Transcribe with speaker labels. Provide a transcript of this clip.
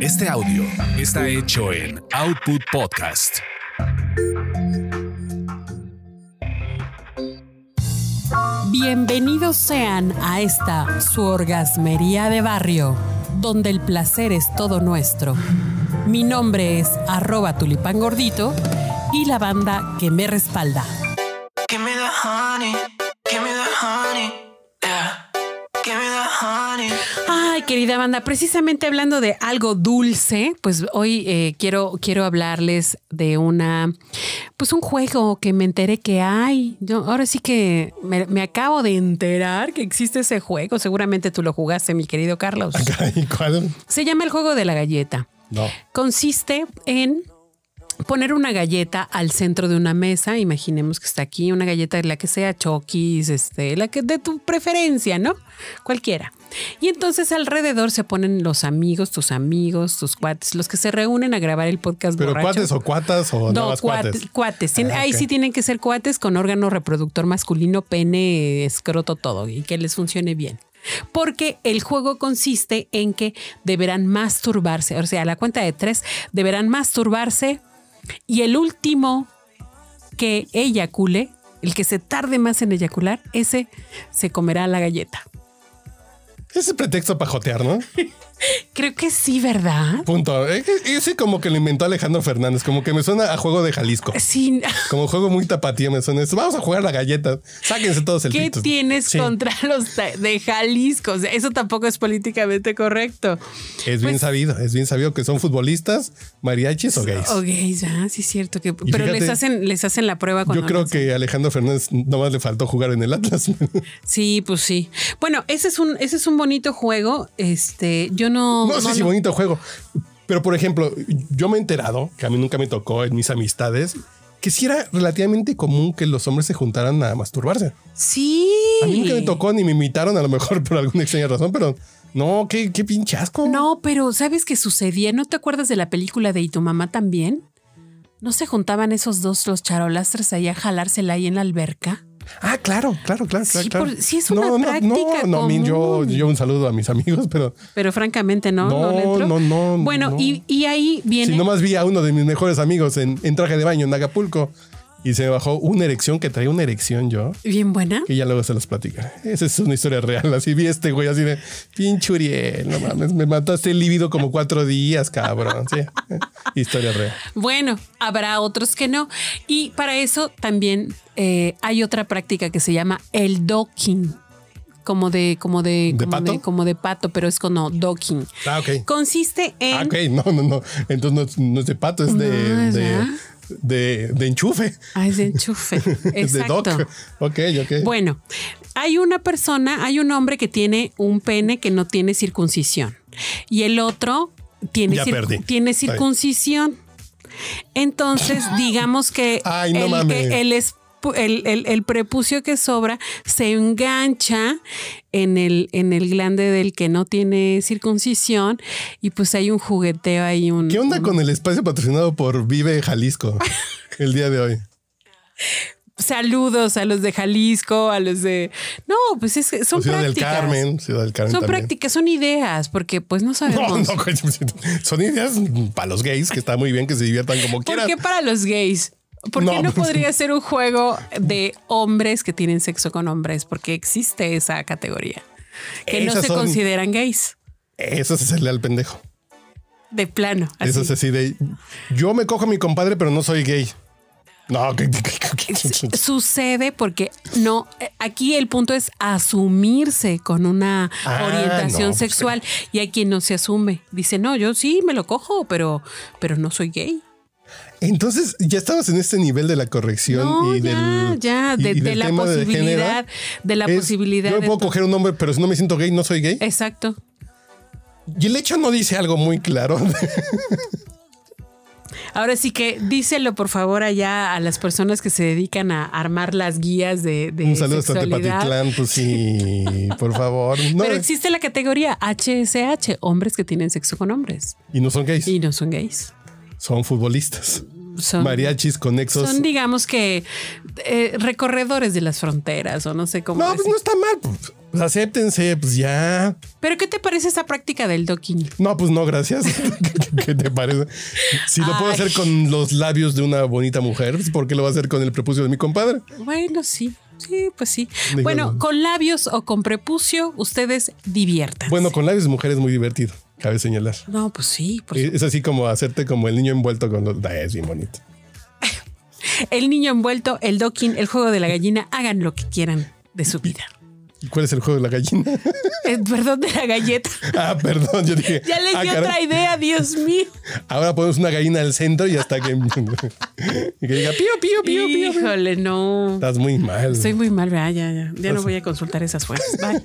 Speaker 1: Este audio está hecho en Output Podcast.
Speaker 2: Bienvenidos sean a esta su orgasmería de barrio, donde el placer es todo nuestro. Mi nombre es arroba tulipán gordito y la banda que me respalda.
Speaker 3: Give me the honey,
Speaker 2: querida banda, precisamente hablando de algo dulce, pues hoy eh, quiero, quiero hablarles de una, pues un juego que me enteré que hay. Yo ahora sí que me, me acabo de enterar que existe ese juego. Seguramente tú lo jugaste, mi querido Carlos. Se llama el juego de la galleta.
Speaker 4: No.
Speaker 2: Consiste en poner una galleta al centro de una mesa. Imaginemos que está aquí una galleta de la que sea Chokis, este, la que de tu preferencia, ¿no? Cualquiera. Y entonces alrededor se ponen los amigos, tus amigos, tus cuates, los que se reúnen a grabar el podcast.
Speaker 4: ¿Pero
Speaker 2: borracho.
Speaker 4: cuates o cuatas o
Speaker 2: No, cuates.
Speaker 4: cuates? Ah,
Speaker 2: Ahí sí tienen que ser cuates con órgano reproductor masculino, pene, escroto, todo, y que les funcione bien. Porque el juego consiste en que deberán masturbarse, o sea, a la cuenta de tres, deberán masturbarse y el último que eyacule, el que se tarde más en eyacular, ese se comerá la galleta.
Speaker 4: Ese pretexto para jotear, ¿no?
Speaker 2: Creo que sí, ¿verdad?
Speaker 4: Punto. Ese como que lo inventó Alejandro Fernández, como que me suena a juego de Jalisco.
Speaker 2: Sí.
Speaker 4: Como juego muy tapatío me suena eso. Vamos a jugar la galleta. Sáquense todos el
Speaker 2: ¿Qué
Speaker 4: pito.
Speaker 2: tienes
Speaker 4: Sí.
Speaker 2: contra los de Jalisco? O sea, eso tampoco es políticamente correcto.
Speaker 4: Es bien
Speaker 2: Pues-
Speaker 4: sabido, es bien sabido que son futbolistas, mariachis o gays.
Speaker 2: O gays, ah, sí es cierto que.
Speaker 4: Y
Speaker 2: pero
Speaker 4: fíjate,
Speaker 2: les hacen, les hacen la prueba cuando
Speaker 4: Yo creo que Alejandro Fernández nomás le faltó jugar en el Atlas.
Speaker 2: Sí, pues sí. Bueno, ese es un, ese es un bonito juego. Este, yo no.
Speaker 4: No sé si
Speaker 2: no-
Speaker 4: bonito juego. Pero, por ejemplo, yo me he enterado, que a mí nunca me tocó en mis amistades, que sí era relativamente común que los hombres se juntaran a masturbarse.
Speaker 2: Sí.
Speaker 4: A mí nunca me tocó ni me imitaron, a lo mejor por alguna extraña razón, pero no, qué, qué pinche asco.
Speaker 2: No, pero ¿sabes qué sucedía? ¿No te acuerdas de la película de Y tu mamá también? ¿No se juntaban esos dos, los charolastres, ahí a jalársela ahí en la alberca?
Speaker 4: Ah, claro, claro, claro,
Speaker 2: Sí,
Speaker 4: claro.
Speaker 2: por- sí es una
Speaker 4: no, no,
Speaker 2: práctica
Speaker 4: No, no, mí yo, un saludo a mis amigos, pero
Speaker 2: Pero francamente no. No,
Speaker 4: No,
Speaker 2: le entró?
Speaker 4: no, no,
Speaker 2: Bueno,
Speaker 4: no.
Speaker 2: Y, y ahí viene.
Speaker 4: si nomás vi a uno de mis mejores amigos en, en traje de baño en Acapulco y se me bajó una erección que traía una erección yo.
Speaker 2: Bien buena.
Speaker 4: Que ya luego se los platica. Esa es una historia real. Así vi este güey así de pinche Uriel. No mames, me mataste el líbido como cuatro días, cabrón. Sí. Historia real.
Speaker 2: Bueno, habrá otros que no. Y para eso también eh, hay otra práctica que se llama el docking. Como de, como de,
Speaker 4: ¿De
Speaker 2: como
Speaker 4: pato?
Speaker 2: de, como de pato, pero es con no, docking.
Speaker 4: Ah, ok.
Speaker 2: Consiste en.
Speaker 4: Ah, ok, no, no, no. Entonces no es, no es de pato, es de,
Speaker 2: No.
Speaker 4: De, de enchufe.
Speaker 2: Ah, es de enchufe.
Speaker 4: Es de doc.
Speaker 2: Exacto.
Speaker 4: Ok, ok.
Speaker 2: Bueno, hay una persona, hay un hombre que tiene un pene que no tiene circuncisión y el otro tiene,
Speaker 4: perdí.
Speaker 2: tiene circuncisión. Entonces, digamos que
Speaker 4: Ay, no
Speaker 2: el,
Speaker 4: mames.
Speaker 2: el es- el- el- el prepucio que sobra se engancha en el, en el glande del que no tiene circuncisión y pues hay un jugueteo ahí. Un,
Speaker 4: ¿Qué onda
Speaker 2: un-
Speaker 4: con el espacio patrocinado por Vive Jalisco el día de hoy?
Speaker 2: Saludos a los de Jalisco, a los de... No, pues es son
Speaker 4: Ciudad del
Speaker 2: prácticas.
Speaker 4: Carmen, Ciudad del Carmen
Speaker 2: Son
Speaker 4: también.
Speaker 2: prácticas, son ideas, porque pues no
Speaker 4: No,
Speaker 2: sabemos.
Speaker 4: no, coño, son ideas para los gays que está muy bien que se diviertan como
Speaker 2: ¿Por
Speaker 4: quieran.
Speaker 2: qué para los gays? ¿Por qué
Speaker 4: No,
Speaker 2: no, podría ser un juego de hombres que tienen sexo con hombres? Porque existe esa categoría. Que no se
Speaker 4: son-
Speaker 2: consideran gays.
Speaker 4: Eso es hacerle al pendejo.
Speaker 2: De plano. así.
Speaker 4: Eso es así de yo me cojo a mi compadre, pero no soy gay. No,
Speaker 2: Sucede porque no, aquí el punto es asumirse con una
Speaker 4: Ah,
Speaker 2: orientación
Speaker 4: no, pues,
Speaker 2: sexual y hay quien no se asume. Dice, no, yo sí me lo cojo, pero, pero no soy gay.
Speaker 4: Entonces ya estabas en este nivel de la corrección
Speaker 2: No,
Speaker 4: y
Speaker 2: ya,
Speaker 4: del
Speaker 2: ya, de,
Speaker 4: y
Speaker 2: de
Speaker 4: del
Speaker 2: la
Speaker 4: tema de género.
Speaker 2: posibilidad, de la
Speaker 4: Es,
Speaker 2: posibilidad.
Speaker 4: Yo puedo coger un hombre, pero si no me siento gay, no soy gay.
Speaker 2: Exacto.
Speaker 4: Y el hecho no dice algo muy claro.
Speaker 2: Ahora sí que díselo por favor allá a las personas que se dedican a armar las guías de, de
Speaker 4: un saludo hasta
Speaker 2: sexualidad.
Speaker 4: Tepatitlán, pues sí, por favor. No,
Speaker 2: Pero existe la categoría HSH, hombres que tienen sexo con hombres
Speaker 4: y no son gays,
Speaker 2: y no son gays.
Speaker 4: Son futbolistas.
Speaker 2: Son,
Speaker 4: Mariachis conexos.
Speaker 2: son digamos que eh, recorredores de las fronteras o no sé cómo
Speaker 4: No, pues no está mal. pues. Pues acéptense, pues ya.
Speaker 2: ¿Pero qué te parece esta práctica del docking?
Speaker 4: No, pues no, gracias. ¿Qué te parece? Si lo puedo hacer con los labios de una bonita mujer, pues ¿por qué lo va a hacer con el prepucio de mi compadre?
Speaker 2: Bueno, sí. Sí, pues sí. Bueno, con labios o con prepucio, ustedes diviertan.
Speaker 4: Bueno, con labios de mujer es muy divertido, cabe señalar.
Speaker 2: No, pues sí. por
Speaker 4: Es así como hacerte como el niño envuelto con los... Es bien bonito.
Speaker 2: El niño envuelto, el docking, el juego de la gallina, hagan lo que quieran de su vida.
Speaker 4: ¿Y ¿Cuál es el juego de la gallina?
Speaker 2: Eh, perdón de la galleta.
Speaker 4: ah, perdón, yo dije...
Speaker 2: Ya les
Speaker 4: ah,
Speaker 2: di otra idea, Dios mío.
Speaker 4: Ahora ponemos una gallina al centro y hasta que... y que diga pío, pío, pío, pío.
Speaker 2: Híjole, no.
Speaker 4: Estás muy mal.
Speaker 2: Estoy muy mal, ¿verdad? Ya, ya. Ya no voy a consultar esas fuerzas. Bye.